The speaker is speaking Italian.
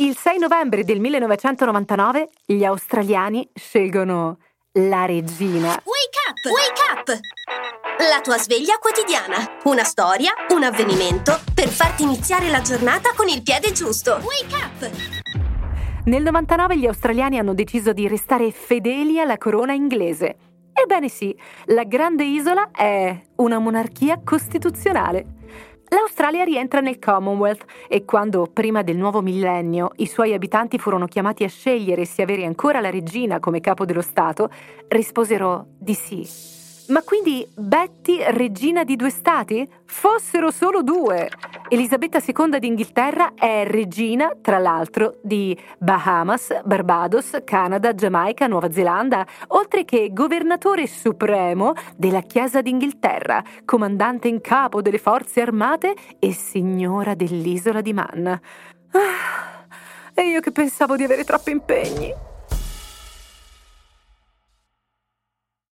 Il 6 novembre del 1999 gli australiani scelgono la regina. Wake up! Wake up! La tua sveglia quotidiana. Una storia, un avvenimento per farti iniziare la giornata con il piede giusto. Wake up! Nel 99 gli australiani hanno deciso di restare fedeli alla corona inglese. Ebbene sì, la grande isola è una monarchia costituzionale. L'Australia rientra nel Commonwealth e quando, prima del nuovo millennio, i suoi abitanti furono chiamati a scegliere se avere ancora la regina come capo dello Stato, risposero di sì. Ma quindi Betty, regina di due stati? Fossero solo due! Elisabetta II d'Inghilterra è regina, tra l'altro, di Bahamas, Barbados, Canada, Giamaica, Nuova Zelanda, oltre che governatore supremo della Chiesa d'Inghilterra, comandante in capo delle forze armate e signora dell'isola di Man. Ah, e io che pensavo di avere troppi impegni.